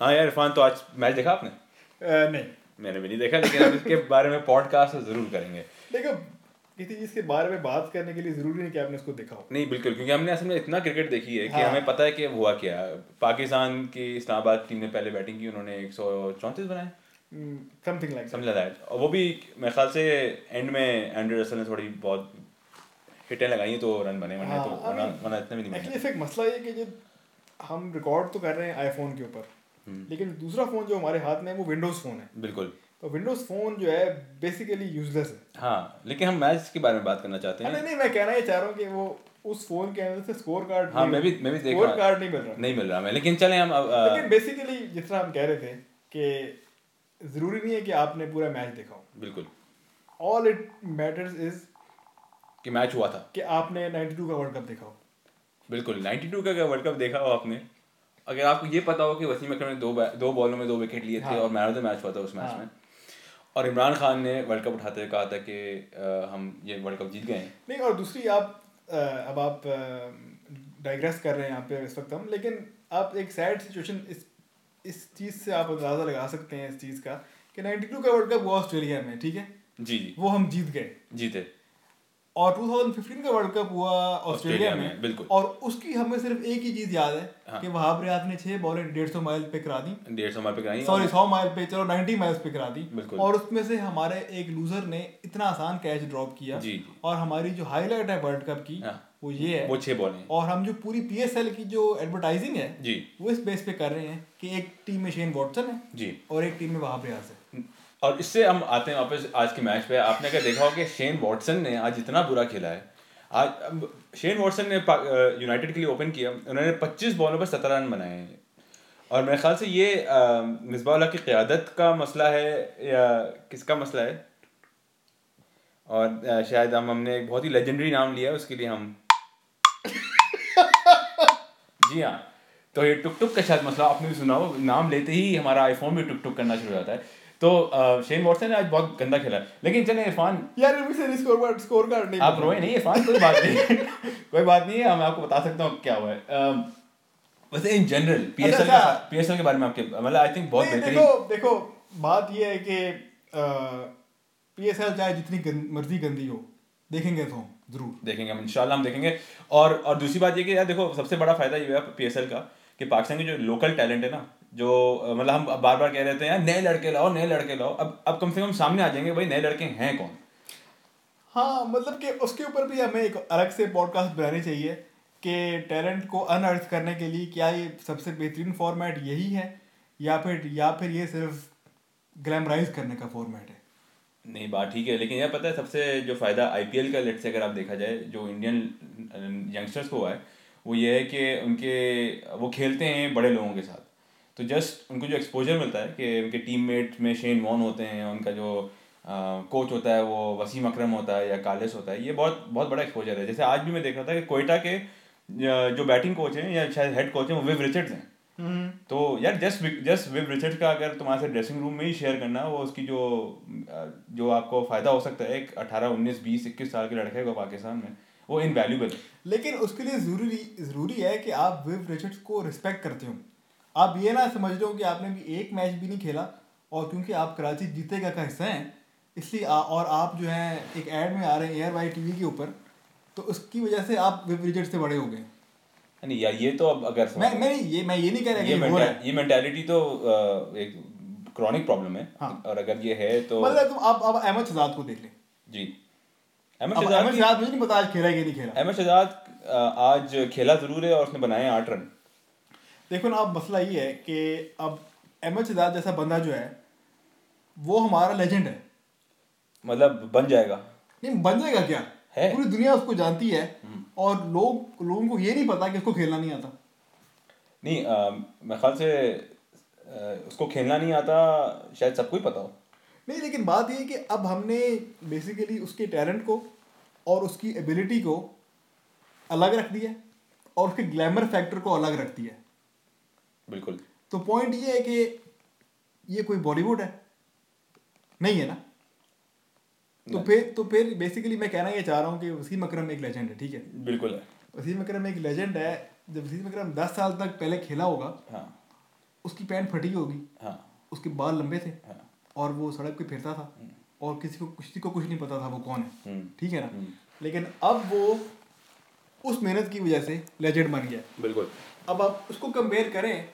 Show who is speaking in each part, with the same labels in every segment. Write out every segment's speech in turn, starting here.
Speaker 1: हाँ यार इरफान तो आज मैच देखा आपने?
Speaker 2: नहीं।
Speaker 1: मैंने भी नहीं देखा लेकिन हम इसके बारे में पॉडकास्ट ज़रूर करेंगे।
Speaker 2: देखो किसी चीज़ के बारे में बात करने के लिए ज़रूरी नहीं कि आपने उसको देखा हो।
Speaker 1: नहीं बिल्कुल क्योंकि हमने असल में इतना क्रिकेट देखी है कि
Speaker 2: हाँ।
Speaker 1: हमें पता है कि हुआ क्या। पाकिस्तान की इस्लामाबाद टीम ने पहले बैटिंग की उन्होंने एक सौ चौंतीस बनाए
Speaker 2: समथिंग लाइक
Speaker 1: समझा दैट और वो भी मेरे ख्याल से एंड में एंड्रू रसल ने थोड़ी बहुत हिटें लगाई तो रन बने वरना
Speaker 2: हाँ,
Speaker 1: तो वरना इतने भी नहीं
Speaker 2: एक्चुअली
Speaker 1: बने
Speaker 2: एक मसला ये कि हम रिकॉर्ड तो कर रहे हैं आईफोन के ऊपर। लेकिन दूसरा फ़ोन जो हमारे हाथ में है वो विंडोज़ फ़ोन है।
Speaker 1: बिल्कुल।
Speaker 2: तो विंडोज़ फ़ोन जो है बेसिकली यूजलेस है।
Speaker 1: हाँ लेकिन हम मैच के बारे में बात करना चाहते हैं।
Speaker 2: नहीं नहीं मैं कहना ये चाह रहा हूँ कि वो उस फ़ोन के अंदर से स्कोर कार्ड
Speaker 1: हाँ मैं भी मैं भी देख
Speaker 2: स्कोर कार्ड नहीं मिल रहा।
Speaker 1: नहीं मिल रहा मैं लेकिन चले हम अब
Speaker 2: लेकिन बेसिकली जिस तरह हम कह रहे थे कि ज़रूरी नहीं है कि आपने पूरा मैच देखा हो।
Speaker 1: बिल्कुल।
Speaker 2: ऑल इट मैटर्स इज़
Speaker 1: कि मैच हुआ था।
Speaker 2: कि आपने 92 का वर्ल्ड कप देखा हो।
Speaker 1: बिल्कुल 92 का वर्ल्ड कप देखा हो आपने? अगर आपको ये पता हो कि वसीम अकरम ने दो दो बॉलों में दो विकेट लिए थे
Speaker 2: हाँ।
Speaker 1: और मैन ऑफ़ द मैच हुआ था उस मैच
Speaker 2: हाँ।
Speaker 1: में। और इमरान खान ने वर्ल्ड कप उठाते हुए कहा था कि हम ये वर्ल्ड कप जीत गए हैं।
Speaker 2: नहीं और दूसरी आप अब आप डाइग्रेस कर रहे हैं यहाँ पे इस वक्त हम लेकिन आप एक सैड सिचुएशन इस इस चीज़ से आप अंदाज़ा लगा सकते हैं इस चीज़ का कि 92 का वर्ल्ड कप हुआ ऑस्ट्रेलिया में ठीक है?
Speaker 1: जी जी।
Speaker 2: वो हम जीत गए।
Speaker 1: जीते।
Speaker 2: और 2015 का वर्ल्ड कप हुआ ऑस्ट्रेलिया में,
Speaker 1: बिल्कुल।
Speaker 2: और उसकी हमें सिर्फ़ एक ही चीज़ याद है
Speaker 1: हाँ।
Speaker 2: कि वहाँ रियाज ने छह बॉलें डेढ़ सौ माइल पे करा दी।
Speaker 1: डेढ़ सौ माइल पे कराई
Speaker 2: सॉरी सौ माइल पे चलो 90 माइल्स पे करा दी। और उसमें से हमारे एक लूजर ने इतना आसान कैच ड्रॉप किया। और हमारी जो हाईलाइट है वर्ल्ड कप की
Speaker 1: हाँ।
Speaker 2: वो ये है।
Speaker 1: वो छह बॉल हैं।
Speaker 2: और हम जो पूरी पीएसएल की जो एडवर्टाइजिंग है
Speaker 1: जी।
Speaker 2: वो इस बेस पे कर रहे हैं कि एक टीम में शेन वॉटसन है
Speaker 1: जी।
Speaker 2: और एक टीम में वहाब रियाज है।
Speaker 1: और इससे हम आते हैं वापस आज के मैच पे। आपने अगर देखा हो कि शेन वॉटसन ने आज इतना बुरा खेला है। आज शेन वॉटसन ने यूनाइटेड के लिए ओपन किया। उन्होंने 25 बॉलों पर 17 रन बनाए हैं। और मेरे ख्याल से ये मिसबाउल्ला की क़्यादत का मसला है या किसका मसला है? और शायद हम, हमने एक बहुत ही लेजेंडरी नाम लिया है, उसके लिए हम जी हाँ। तो ये टुक टुक का शायद मसला, आपने भी सुना हो नाम लेते ही हमारा आईफोन भी टुक टुक करना शुरू हो जाता है। तो शेन वॉटसन ने आज बहुत गंदा खेला लेकिन चले इरफान।
Speaker 2: यार स्कोर कार्ड स्कोर कार्ड नहीं
Speaker 1: आप रोए नहीं इरफान कोई बात नहीं। कोई बात नहीं है मैं आपको बता सकता हूँ क्या हुआ है। वैसे इन जनरल पीएसएल। का पीएसएल के बारे में आपके मतलब आई थिंक बहुत बेहतरीन
Speaker 2: देखो देखो बात ये है कि पीएसएल चाहे जितनी मर्ज़ी गंदी हो देखेंगे तो ज़रूर।
Speaker 1: देखेंगे हम इंशाल्लाह हम देखेंगे। और और दूसरी बात ये कि यार देखो सबसे बड़ा फ़ायदा ये है पीएसएल का कि पाकिस्तान के जो लोकल टैलेंट है ना जो मतलब हम बार बार कह रहे थे यार नए लड़के लाओ नए लड़के लाओ। अब अब कम से कम सामने आ जाएँगे भाई नए लड़के हैं कौन?
Speaker 2: हाँ मतलब कि उसके ऊपर भी हमें एक अलग से पॉडकास्ट बनानी चाहिए कि टैलेंट को अनअर्थ करने के लिए क्या ये सबसे बेहतरीन फॉर्मेट यही है या फिर या फिर ये सिर्फ़ ग्लैमराइज करने का फॉर्मेट है?
Speaker 1: नहीं बात ठीक है लेकिन यह पता है सबसे जो फ़ायदा आईपीएल का लेट से अगर आप देखा जाए जो इंडियन यंगस्टर्स को हुआ है वो ये है कि उनके वो खेलते हैं बड़े लोगों के साथ। तो जस्ट उनको जो एक्सपोजर मिलता है कि उनके टीम मेट में शेन वॉन होते हैं उनका जो कोच होता है वो वसीम अकरम होता है या कालिस होता है ये बहुत बहुत बड़ा एक्सपोजर है। जैसे आज भी मैं देख रहा था कि कोयटा के जो बैटिंग कोच हैं या शायद हेड कोच हैं वो विव रिचर्ड्स हैं। तो यार जस्ट जस्ट विव रिचर्ड का अगर तुम्हारे से ड्रेसिंग रूम में ही शेयर करना वो उसकी जो जो आपको फ़ायदा हो सकता है एक अठारह उन्नीस बीस इक्कीस साल के लड़के को पाकिस्तान में वो इनवैल्यूबल
Speaker 2: लेकिन उसके लिए ज़रूरी ज़रूरी है कि आप विव रिचर्ड्स को रिस्पेक्ट करते हो। आप ये ना समझ रहे हो कि आपने भी एक मैच भी नहीं खेला और क्योंकि आप कराची जीतेगा का हिस्सा हैं इसलिए आ, और आप जो है एक ऐड में आ रहे हैं एयर वाई टीवी के ऊपर तो उसकी वजह से आप विव से बड़े हो गए।
Speaker 1: नहीं यार ये तो अब अगर
Speaker 2: मैं मैं ये मैं ये नहीं कह रहा
Speaker 1: ये
Speaker 2: ये
Speaker 1: मेंटा- ये मेंटालिटी तो एक क्रॉनिक प्रॉब्लम है।
Speaker 2: हाँ।
Speaker 1: और अगर ये है तो
Speaker 2: मतलब तुम आप अब अहमद शहजाद को देख लें।
Speaker 1: जी। अहमद शहजाद
Speaker 2: मुझे नहीं पता आज खेला है कि नहीं खेला।
Speaker 1: अहमद शहजाद आज खेला ज़रूर है और उसने बनाए आठ रन।
Speaker 2: देखो ना अब मसला ये है कि अब अहमद शहजाद जैसा बंदा जो है वो हमारा लेजेंड है।
Speaker 1: मतलब बन जाएगा।
Speaker 2: नहीं बन जाएगा क्या?
Speaker 1: है। हम्म।
Speaker 2: पूरी दुनिया उसको जानती है और लोग लोगों को ये नहीं पता कि उसको खेलना नहीं आता।
Speaker 1: नहीं मेरे ख्याल से अ, उसको खेलना नहीं आता शायद सबको ही पता हो।
Speaker 2: नहीं लेकिन बात ये है कि अब हमने बेसिकली उसके टैलेंट को और उसकी एबिलिटी को अलग रख दिया और उसके ग्लैमर फैक्टर को अलग रख दिया
Speaker 1: बिल्कुल।
Speaker 2: तो पॉइंट ये है कि ये कोई बॉलीवुड है? नहीं है ना? तो फिर तो फिर बेसिकली मैं कहना ये चाह रहा हूँ कि वसीम अकरम एक लेजेंड है ठीक है?
Speaker 1: बिल्कुल है।
Speaker 2: वसीम अकरम एक लेजेंड है जब वसीम अकरम दस साल तक पहले खेला होगा
Speaker 1: हाँ।
Speaker 2: उसकी पैंट फटी होगी।
Speaker 1: हाँ।
Speaker 2: उसके बाल लंबे थे।
Speaker 1: हाँ।
Speaker 2: और वो सड़क पे फिरता था। और किसी को किसी को कुछ नहीं पता था वो कौन है।
Speaker 1: हम्म,
Speaker 2: ठीक है ना?
Speaker 1: हम्म।
Speaker 2: लेकिन अब वो उस मेहनत की वजह से लेजेंड बन गया।
Speaker 1: बिल्कुल।
Speaker 2: अब आप उसको कंपेयर करें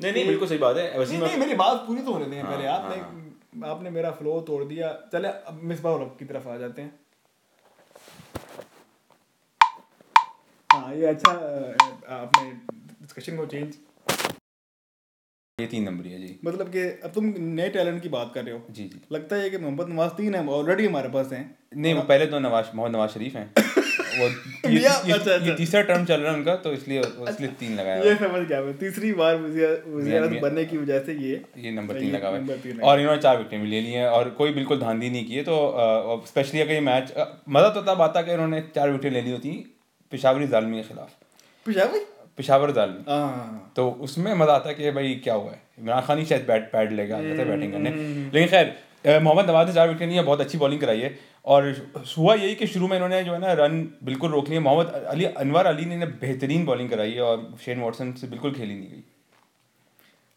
Speaker 1: नहीं नहीं बिल्कुल सही बात है। वैसे
Speaker 2: नहीं नहीं मेरी बात पूरी तो होने दें
Speaker 1: हाँ,
Speaker 2: पहले
Speaker 1: हाँ,
Speaker 2: आपने आपने मेरा फ्लो तोड़ दिया। चले अब मिसबाह की तरफ़ आ जाते हैं। हाँ ये अच्छा आपने डिस्कशन को चेंज
Speaker 1: ये तीन नंबर है जी।
Speaker 2: मतलब कि अब तुम नए टैलेंट की बात कर रहे हो।
Speaker 1: जी जी।
Speaker 2: लगता है कि मोहम्मद नवाज़ तीन है ऑलरेडी हमारे पास हैं।
Speaker 1: नहीं वो पहले तो नवाज़ मोहम्मद नवाज़ शरीफ हैं। वो ये, ये,
Speaker 2: अच्छा,
Speaker 1: ये
Speaker 2: अच्छा।
Speaker 1: तीसरा टर्म चल रहा है उनका तो इसलिए इसलिए तीन लगाया
Speaker 2: ये समझ गया मैं। तीसरी बार वज़ीर
Speaker 1: मैं-
Speaker 2: बनने की वजह से ये
Speaker 1: ये नंबर तीन लगा हुआ है। और इन्होंने चार विकेट भी ले ली हैं और कोई बिल्कुल धांधी नहीं की है तो स्पेशली अगर ये मैच मज़ा तो तब आता कि इन्होंने चार विकेट ले ली होती पेशावरी जालमी के खिलाफ।
Speaker 2: पिशावर?
Speaker 1: पेशावर जालमी।
Speaker 2: हाँ
Speaker 1: तो उसमें मज़ा आता कि भाई क्या हुआ है। इमरान खान ही शायद बैट पैड लेगा
Speaker 2: हम्म,
Speaker 1: था बैटिंग करने लेकिन खैर मोहम्मद नवाज़ ने चार विकेट लिए बहुत अच्छी बॉलिंग कराई है। और हुआ यही कि शुरू में इन्होंने जो है ना रन बिल्कुल रोक लिए। मोहम्मद अली अनवर अली ने बेहतरीन बॉलिंग कराई है और शेन वॉटसन से बिल्कुल खेली नहीं गई।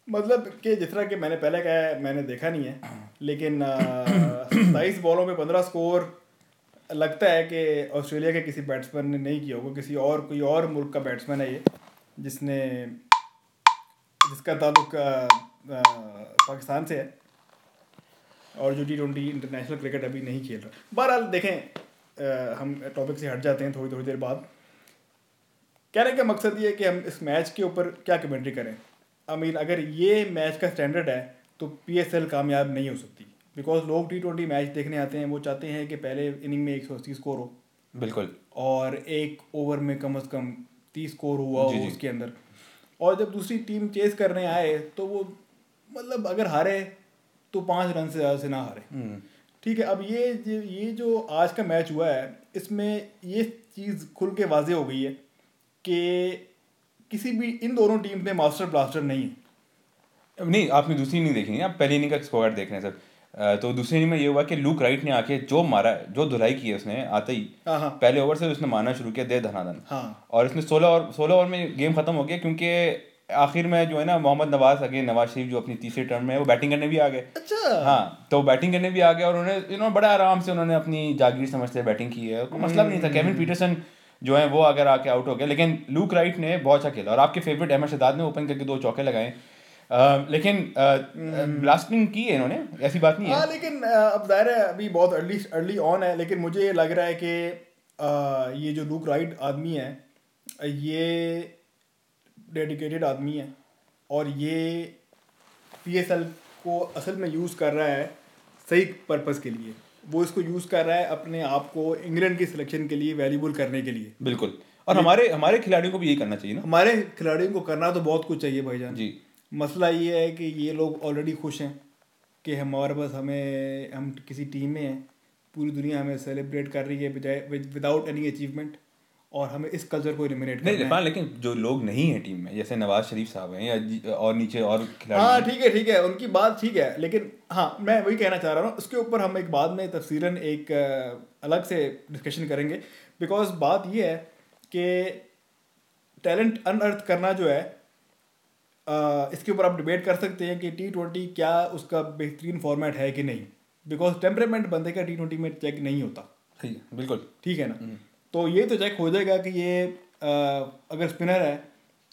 Speaker 2: मतलब कि जिस तरह कि मैंने पहले कहा है मैंने देखा नहीं है लेकिन सताईस बॉलों में पंद्रह स्कोर लगता है कि ऑस्ट्रेलिया के किसी बैट्समैन ने नहीं किया होगा। किसी और कोई और मुल्क का बैट्समैन है ये जिसने जिसका ताल्लुक पाकिस्तान से है। और जो टी ट्वेंटी इंटरनेशनल क्रिकेट अभी नहीं खेल रहा। बहरहाल देखें हम टॉपिक से हट जाते हैं थोड़ी थोड़ी देर बाद। कहने का मकसद ये है कि हम इस मैच के ऊपर क्या कमेंट्री करें। आई मीन अगर ये मैच का स्टैंडर्ड है तो पी एस एल कामयाब नहीं हो सकती। बिकॉज़ लोग टी ट्वेंटी मैच देखने आते हैं वो चाहते हैं कि पहले इनिंग में एक सौ अस्सी स्कोर हो।
Speaker 1: बिल्कुल।
Speaker 2: और एक ओवर में कम अज़ कम तीस स्कोर हुआ हो। उसके अंदर। और जब दूसरी टीम चेस करने आए तो वो मतलब अगर हारे तो पाँच रन से ज़्यादा से ना हारे।
Speaker 1: हम्म,
Speaker 2: ठीक है अब ये जो ये जो आज का मैच हुआ है इसमें ये चीज़ खुल के वाजे हो गई है कि किसी भी इन दोनों टीम में मास्टर ब्लास्टर नहीं है।
Speaker 1: नहीं आपने दूसरी इनिंग देखी आप पहली इनिंग का स्कोर देख रहे हैं सर तो दूसरी इनिंग में ये हुआ कि लूक राइट ने आके जो मारा जो धुलाई की है उसने आते ही
Speaker 2: हाँ हाँ।
Speaker 1: पहले ओवर से उसने मारना शुरू किया दे धनाधन
Speaker 2: हाँ।
Speaker 1: और इसने सोलह ओवर सोलह ओवर में गेम खत्म हो गया क्योंकि आखिर में जो है ना मोहम्मद नवाज़ अगे नवाज़ शरीफ जो अपनी तीसरे टर्न में है वो बैटिंग करने भी आ गए।
Speaker 2: अच्छा।
Speaker 1: हाँ तो बैटिंग करने भी आ गए और उन्होंने यू नो बड़ा आराम से उन्होंने अपनी जागीर समझते बैटिंग की है। कोई मसला भी नहीं था। केविन पीटरसन जो है वो अगर आके आउट हो गया। लेकिन लूक राइट ने बहुत अच्छा खेला और आपके फेवरेट अहमद शहजाद ने ओपन करके दो चौके लगाए। अ, लेकिन ब्लास्टिंग की है इन्होंने? ऐसी बात नहीं है।
Speaker 2: हाँ लेकिन अब ज़ाहिर है अभी बहुत अर्ली अर्ली ऑन है लेकिन मुझे ये लग रहा है कि ये जो लूक राइट आदमी है ये डेडिकेटेड आदमी है और ये पी एस एल को असल में यूज़ कर रहा है सही पर्पज़ के लिए। वो इसको यूज़ कर रहा है अपने आप को इंग्लैंड की सिलेक्शन के लिए वैल्यूबल करने के लिए।
Speaker 1: बिल्कुल। और हमारे हमारे खिलाड़ियों को भी यही करना चाहिए ना।
Speaker 2: हमारे खिलाड़ियों को करना तो बहुत कुछ चाहिए भाईजान
Speaker 1: जी।
Speaker 2: मसला ये है कि ये लोग ऑलरेडी खुश हैं कि हमारे पास हमें हम किसी टीम में हैं पूरी दुनिया हमें सेलिब्रेट कर रही है बजाय विदाउट एनी अचीवमेंट और हमें इस कल्चर को एलिमिनेट
Speaker 1: नहीं
Speaker 2: करना है।
Speaker 1: लेकिन जो लोग नहीं है टीम में जैसे नवाज़ शरीफ साहब हैं या और नीचे और खिलाड़ी
Speaker 2: हाँ ठीक है ठीक है उनकी बात ठीक है लेकिन हाँ मैं वही कहना चाह रहा हूँ उसके ऊपर हम एक बाद में तफसीरन एक अलग से डिस्कशन करेंगे। बिकॉज़ बात यह है कि टैलेंट अनअर्थ करना जो है इसके ऊपर आप डिबेट कर सकते हैं कि टी ट्वेंटी क्या उसका बेहतरीन फॉर्मेट है कि नहीं। बिकॉज़ टेम्परेमेंट बंदे का टी ट्वेंटी में चेक नहीं होता।
Speaker 1: सही है, बिल्कुल।
Speaker 2: ठीक है ना? तो ये तो चेक हो जाएगा कि ये अ, अगर स्पिनर है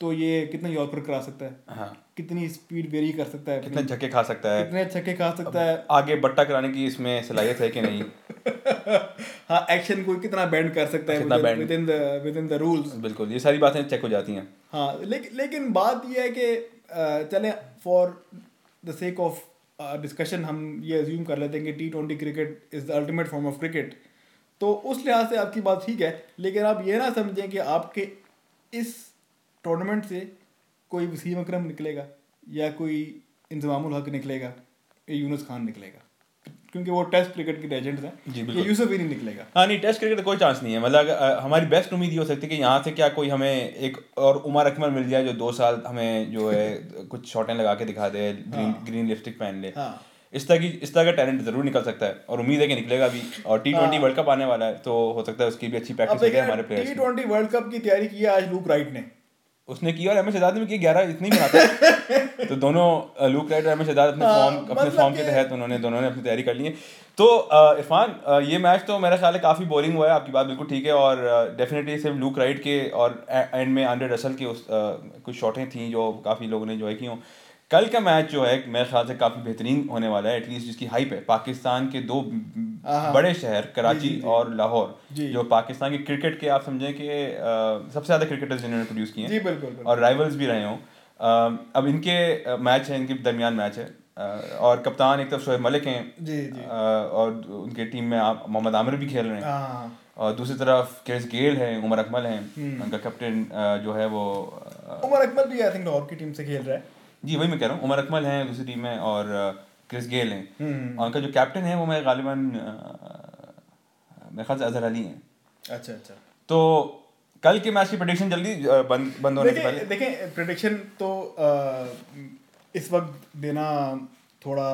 Speaker 2: तो ये कितना यॉर्कर करा सकता है?
Speaker 1: हाँ।
Speaker 2: कितनी स्पीड वेरी कर सकता है?
Speaker 1: कितने झक्के खा सकता है?
Speaker 2: कितने छक्के खा सकता है?
Speaker 1: आगे बट्टा कराने की इसमें सलाहियत है कि नहीं?
Speaker 2: हाँ एक्शन को कितना बैंड कर सकता है? Within the within the rules
Speaker 1: बिल्कुल ये सारी बातें चेक हो जाती हैं।
Speaker 2: हाँ लेकिन लेकिन बात ये है कि चले for the sake of discussion हम ये अज्यूम कर लेते हैं कि T twenty cricket is the ultimate form of cricket तो उस लिहाज से आपकी बात ठीक है लेकिन आप ये ना समझें कि आपके इस टूर्नामेंट से कोई वसीम अकरम निकलेगा या कोई इंतजामुल हक निकलेगा या यूनुस खान निकलेगा। क्योंकि वो टेस्ट क्रिकेट के लेजेंड्स
Speaker 1: जी,
Speaker 2: हैं
Speaker 1: बिल्कुल।
Speaker 2: ये यूसुफ ही नहीं निकलेगा।
Speaker 1: हाँ नहीं टेस्ट क्रिकेट का कोई चांस नहीं है। मतलब हमारी बेस्ट उम्मीद ये हो सकती है कि यहाँ से क्या कोई हमें एक और उमर अकमल मिल जाए जो दो साल हमें जो है कुछ शॉटें लगा के दिखा दे ग्रीन हाँ। ग्रीन लिपस्टिक पहन ले।
Speaker 2: हाँ।
Speaker 1: इस तरह की इस तरह का टैलेंट ज़रूर निकल सकता है और उम्मीद है कि निकलेगा भी और टी ट्वेंटी वर्ल्ड कप आने वाला है तो हो सकता है उसकी भी अच्छी प्रैक्टिस हो जाए हमारे
Speaker 2: टी
Speaker 1: प्लेयर्स की
Speaker 2: ट्वेंटी वर्ल्ड कप की तैयारी की है आज लूक राइट ने।
Speaker 1: उसने किया और एम एस ने किया ग्यारह इतनी बनाते तो दोनों लूक राइट और एम एस अपने
Speaker 2: हाँ,
Speaker 1: फॉर्म अपने
Speaker 2: मतलब
Speaker 1: फॉर्म के तहत उन्होंने दोनों ने अपनी तैयारी कर ली है। तो इरफान ये मैच तो मेरा ख्याल है काफ़ी बोरिंग हुआ है आपकी बात बिल्कुल ठीक है और डेफिनेटली सिर्फ़ लूक राइट के और एंड में आंड्रे रसल की उस कुछ शॉटें थी जो काफ़ी लोगों ने इंजॉय की हों। कल का मैच जो है मेरे ख्याल से काफ़ी बेहतरीन होने वाला है एटलीस्ट जिसकी हाइप है। पाकिस्तान के दो। बड़े शहर कराची
Speaker 2: जी, जी।
Speaker 1: और लाहौर
Speaker 2: जो।
Speaker 1: पाकिस्तान के क्रिकेट के आप समझें कि सबसे ज़्यादा क्रिकेटर्स जिन्होंने प्रोड्यूस किए हैं। और राइवल्स भी रहे हों। अब इनके मैच है इनके दरमियान मैच है। और कप्तान एक तरफ़ शोएब मलिक हैं।
Speaker 2: जी जी।
Speaker 1: और उनके टीम में आप मोहम्मद आमिर भी खेल रहे हैं।
Speaker 2: हाँ
Speaker 1: और दूसरी तरफ़ क्रिस गेल है उमर अकमल हैं।
Speaker 2: हम्म।
Speaker 1: उनका कैप्टन जो है वो
Speaker 2: उमर अकमल भी आई थिंक लाहौर की टीम से खेल रहा है।
Speaker 1: जी वही मैं कह रहा हूँ उमर अकमल हैं दूसरी टीम में और क्रिस गेल हैं।
Speaker 2: हम्म।
Speaker 1: और उनका जो कैप्टन है वो मैं गालिबन अ, मेरे ख्याल से अजहर अली हैं।
Speaker 2: अच्छा अच्छा।
Speaker 1: तो कल के मैच की प्रेडिक्शन जल्दी बंद बंद होने से
Speaker 2: देखें
Speaker 1: पहले।
Speaker 2: देखें प्रिडिक्शन तो अ, इस वक्त देना थोड़ा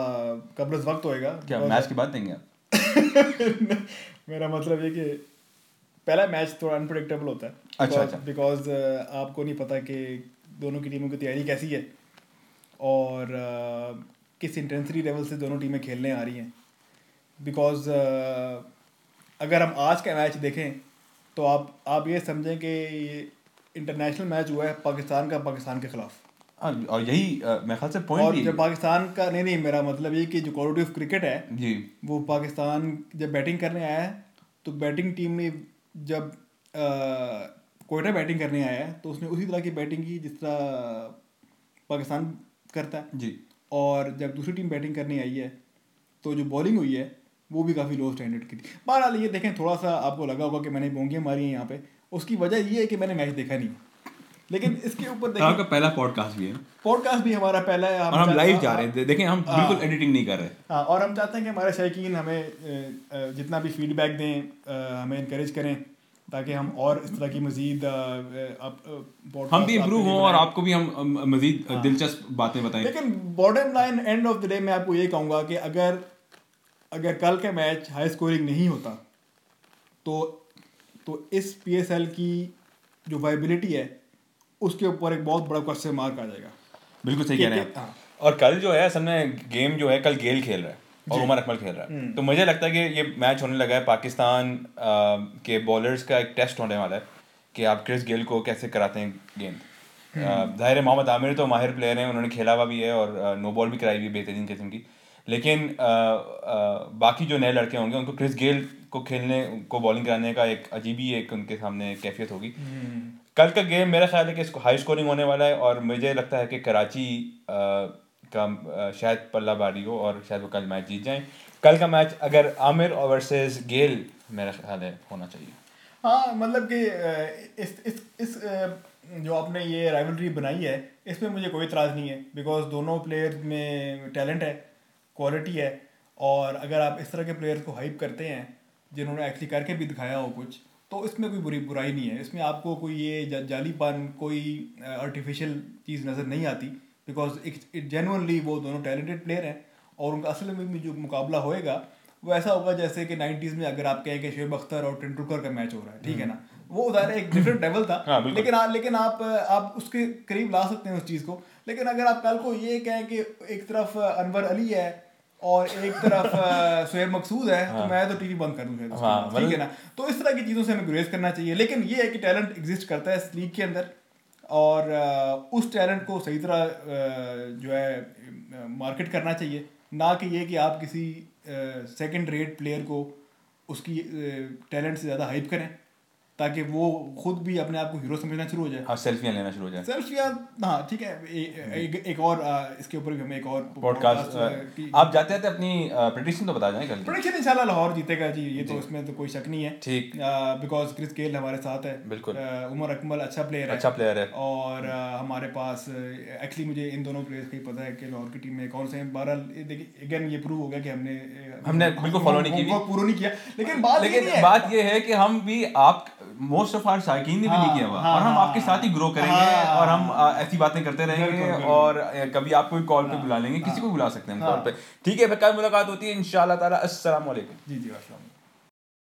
Speaker 2: कब्ल वक्त होएगा।
Speaker 1: क्या मैच की बात देंगे आप?
Speaker 2: मेरा मतलब ये कि पहला मैच थोड़ा अनप्रडिक्टेबल होता है।
Speaker 1: अच्छा, अच्छा।
Speaker 2: बिकॉज़ आपको नहीं पता कि दोनों की टीमों की तैयारी कैसी है। और uh, किस इंटेंसिटी लेवल से दोनों टीमें खेलने आ रही हैं। बिकॉज़ अगर हम आज का मैच देखें तो आप आप ये समझें कि ये इंटरनेशनल मैच हुआ है पाकिस्तान का पाकिस्तान के खिलाफ।
Speaker 1: हाँ, और यही मेरे ख्याल से पॉइंट
Speaker 2: और जब पाकिस्तान का नहीं नहीं मेरा मतलब ये कि जो क्वालिटी ऑफ़ क्रिकेट है
Speaker 1: जी।
Speaker 2: वो पाकिस्तान जब बैटिंग करने आया है तो बैटिंग टीम ने जब कोयटा बैटिंग करने आया है तो उसने उसी तरह की बैटिंग की जिस तरह पाकिस्तान करता है।
Speaker 1: जी।
Speaker 2: और जब दूसरी टीम बैटिंग करने आई है तो जो बॉलिंग हुई है वो भी काफ़ी लो स्टैंडर्ड की थी। बहरहाल ये देखें थोड़ा सा आपको लगा होगा कि मैंने बोंगियाँ मारी हैं यहाँ पे। उसकी वजह ये है कि मैंने मैच देखा नहीं। लेकिन इसके ऊपर देखें
Speaker 1: आपका पहला पॉडकास्ट भी है।
Speaker 2: पॉडकास्ट भी हमारा पहला है
Speaker 1: और हम लाइव जा रहे हैं। देखें हम
Speaker 2: हाँ।
Speaker 1: बिल्कुल एडिटिंग नहीं कर रहे।
Speaker 2: हाँ और हम चाहते हैं कि हमारे शायकीन हमें जितना भी फीडबैक दें हमें इनक्रेज करें। ताकि हम और इस तरह की मजीद
Speaker 1: हम भी इम्प्रूव हों और आपको भी हम मजीद दिलचस्प बातें बताएँ।
Speaker 2: लेकिन bottom line end of the day मैं आपको ये कहूँगा कि अगर अगर कल का मैच हाई स्कोरिंग नहीं होता तो तो इस पीएसएल की जो वाइबिलिटी है उसके ऊपर एक बहुत बड़ा क्वेश्चन मार्क आ जाएगा।
Speaker 1: बिल्कुल सही कह रहे हैं आप और कल जो है असल में गेम जो है कल गेल खेल रहा है। और उमर अकमल खेल रहा
Speaker 2: हम्म।
Speaker 1: है तो मुझे लगता है कि ये मैच होने लगा है पाकिस्तान के बॉलर्स का एक टेस्ट होने वाला है कि आप क्रिस गेल को कैसे कराते हैं गेंद
Speaker 2: हम्म।
Speaker 1: ज़ाहिर है मोहम्मद आमिर तो माहिर प्लेयर हैं उन्होंने खेला हुआ भी है और नो बॉल भी कराई हुई है बेहतरीन किस्म की लेकिन बाकी जो नए लड़के होंगे उनको क्रिस गेल को खेलने को बॉलिंग कराने का एक अजीब ही एक उनके सामने कैफियत होगी
Speaker 2: हम्म।
Speaker 1: कल का गेम मेरा ख्याल है कि इसको हाई स्कोरिंग होने वाला है और मुझे लगता है कि कराची का शायद पल्ला बारी हो और शायद वो कल मैच जीत जाएँ। कल का मैच अगर आमिर वर्सेस गेल, मेरा ख्याल है, होना चाहिए।
Speaker 2: हाँ मतलब कि इस इस इस जो आपने ये राइवलरी बनाई है, इसमें मुझे कोई इतराज़ नहीं है बिकॉज़ दोनों प्लेयर में टैलेंट है क्वालिटी है, और अगर आप इस तरह के प्लेयर्स को हाइप करते हैं, जिन्होंने एक्चुअली करके भी दिखाया हो कुछ तो इसमें कोई बुरी, बुराई नहीं है। इसमें आपको कोई ये जालीपन, कोई आर्टिफिशियल चीज़ नज़र नहीं आती। बिकॉज़ एक जेनुअनली वो दोनों टैलेंटेड प्लेयर हैं और उनका असल में भी जो मुकाबला होएगा वो ऐसा होगा जैसे कि 90s में अगर आप कहें कि शुएब अख्तर और टेंडुलकर का मैच हो रहा है ठीक है ना? वो उधर एक डिफरेंट लेवल था।
Speaker 1: हाँ,
Speaker 2: लेकिन आ, लेकिन आप आप उसके करीब ला सकते हैं उस चीज़ को। लेकिन अगर आप कल को ये कहें कि एक तरफ़ अनवर अली है और एक तरफ़ सुहेब मकसूद है तो मैं तो टीवी बंद कर दूँ
Speaker 1: हाँ,
Speaker 2: ठीक है ना? तो इस तरह की चीज़ों से हमें गुरेज करना चाहिए। लेकिन ये है कि टैलेंट एग्जिस्ट करता है इस लीग के अंदर। और उस टैलेंट को सही तरह जो है मार्केट करना चाहिए। ना कि ये कि आप किसी सेकंड रेट प्लेयर को उसकी टैलेंट से ज़्यादा हाइप करें। ताकि वो खुद भी अपने आप को हीरो समझना शुरू हो जाए।
Speaker 1: हाँ सेल्फियाँ लेना शुरू हो जाए।
Speaker 2: सेल्फियाँ हाँ ठीक है ए, एक, एक और अ, इसके ऊपर भी हमें एक और
Speaker 1: पॉडकास्ट आप जाते जाते अपनी प्रेडिक्शन तो बता जाएँ कल
Speaker 2: प्रेडिक्शन इंशाल्लाह लाहौर जीतेगा जी ये तो इसमें तो कोई शक नहीं है।
Speaker 1: ठीक।
Speaker 2: बिकॉज़ क्रिस गेल हमारे साथ है।
Speaker 1: बिल्कुल।
Speaker 2: उमर अकमल अच्छा प्लेयर है।
Speaker 1: अच्छा प्लेयर है।
Speaker 2: और हमारे पास एक्चुअली मुझे इन दोनों प्लेयर्स का ही पता है कि लाहौर की टीम में कौन से हैं बहरहाल देखिए अगेन ये प्रूव हो गया कि हमने
Speaker 1: हमने बिल्कुल follow नहीं की
Speaker 2: पूरा नहीं किया। लेकिन बात
Speaker 1: लेकिन बात ये है कि हम भी आप मोस्ट ऑफ़ आर साइकिन ने भी नहीं
Speaker 2: हाँ,
Speaker 1: किया हुआ।
Speaker 2: हाँ,
Speaker 1: और हम
Speaker 2: हाँ,
Speaker 1: आपके साथ ही ग्रो करेंगे और हम ऐसी बातें करते रहेंगे। और कभी आपको कॉल पे बुला लेंगे किसी को बुला सकते हैं हम। कॉल पे। ठीक है कल मुलाकात होती है इन शाह तला असल
Speaker 2: जी जी